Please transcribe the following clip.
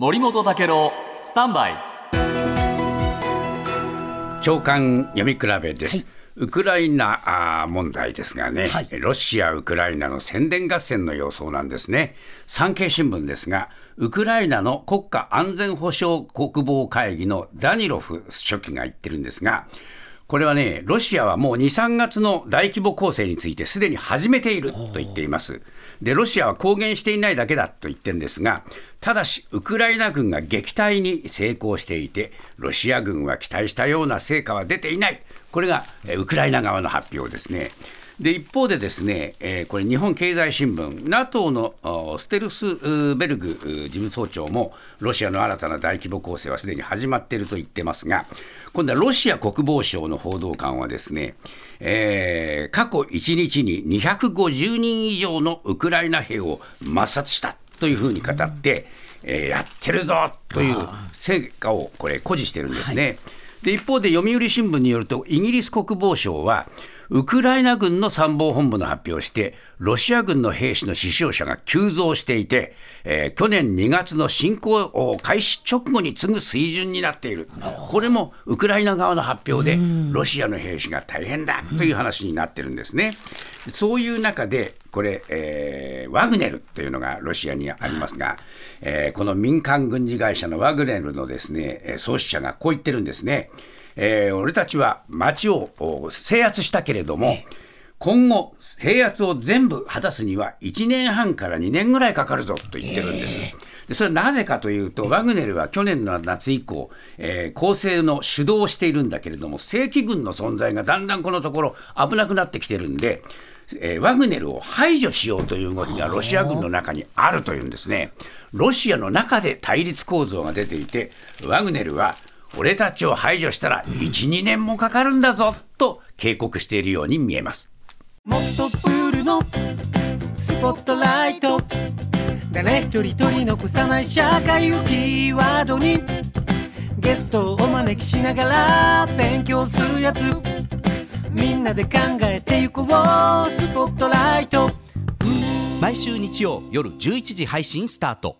森本武郎スタンバイ。長官読み比べです、ウクライナ問題ですがね、はい、ロシア・ウクライナの宣伝合戦の様相なんですね。産経新聞ですが、ウクライナの国家安全保障国防会議のダニロフ書記が言ってるんですが、これはね、ロシアはもう2、3月の大規模攻勢についてすでに始めていると言っています。で、ロシアは公言していないだけだと言ってるんですが、ただし、ウクライナ軍が撃退に成功していて、ロシア軍は期待したような成果は出ていない。これがウクライナ側の発表ですね。で一方で、ですね、えー、これ、日本経済新聞、NATO のステルスベルグ事務総長も、ロシアの新たな大規模攻勢はすでに始まっていると言ってますが、今度はロシア国防省の報道官はですね、えー、過去1日に250人以上のウクライナ兵を抹殺したというふうに語って、えー、やってるぞという成果をこれ、誇示してるんですね。はいで一方で読売新聞によるとイギリス国防省はウクライナ軍の参謀本部の発表して、ロシア軍の兵士の死傷者が急増していて、えー、去年2月の侵攻開始直後に次ぐ水準になっている、これもウクライナ側の発表で、ロシアの兵士が大変だという話になってるんですね。そういう中で、これ、えー、ワグネルというのがロシアにありますが、えー、この民間軍事会社のワグネルのですね創始者がこう言ってるんですね。えー、俺たちは町を制圧したけれども、今後、制圧を全部果たすには1年半から2年ぐらいかかるぞと言ってるんです。でそれはなぜかというと、ワグネルは去年の夏以降、えー、攻勢の主導をしているんだけれども、正規軍の存在がだんだんこのところ危なくなってきてるんで、えー、ワグネルを排除しようという動きがロシア軍の中にあるというんですね。ロシアの中で対立構造が出ていて、ワグネルは俺たちを排除したら1、2年もかかるんだぞと警告しているように見えます。もっとプールのスポットライト。誰一人取り残さない社会をキーワードにゲストをお招きしながら勉強するやつ。みんなで考えてゆこうスポットライト。毎週日曜夜11時配信スタート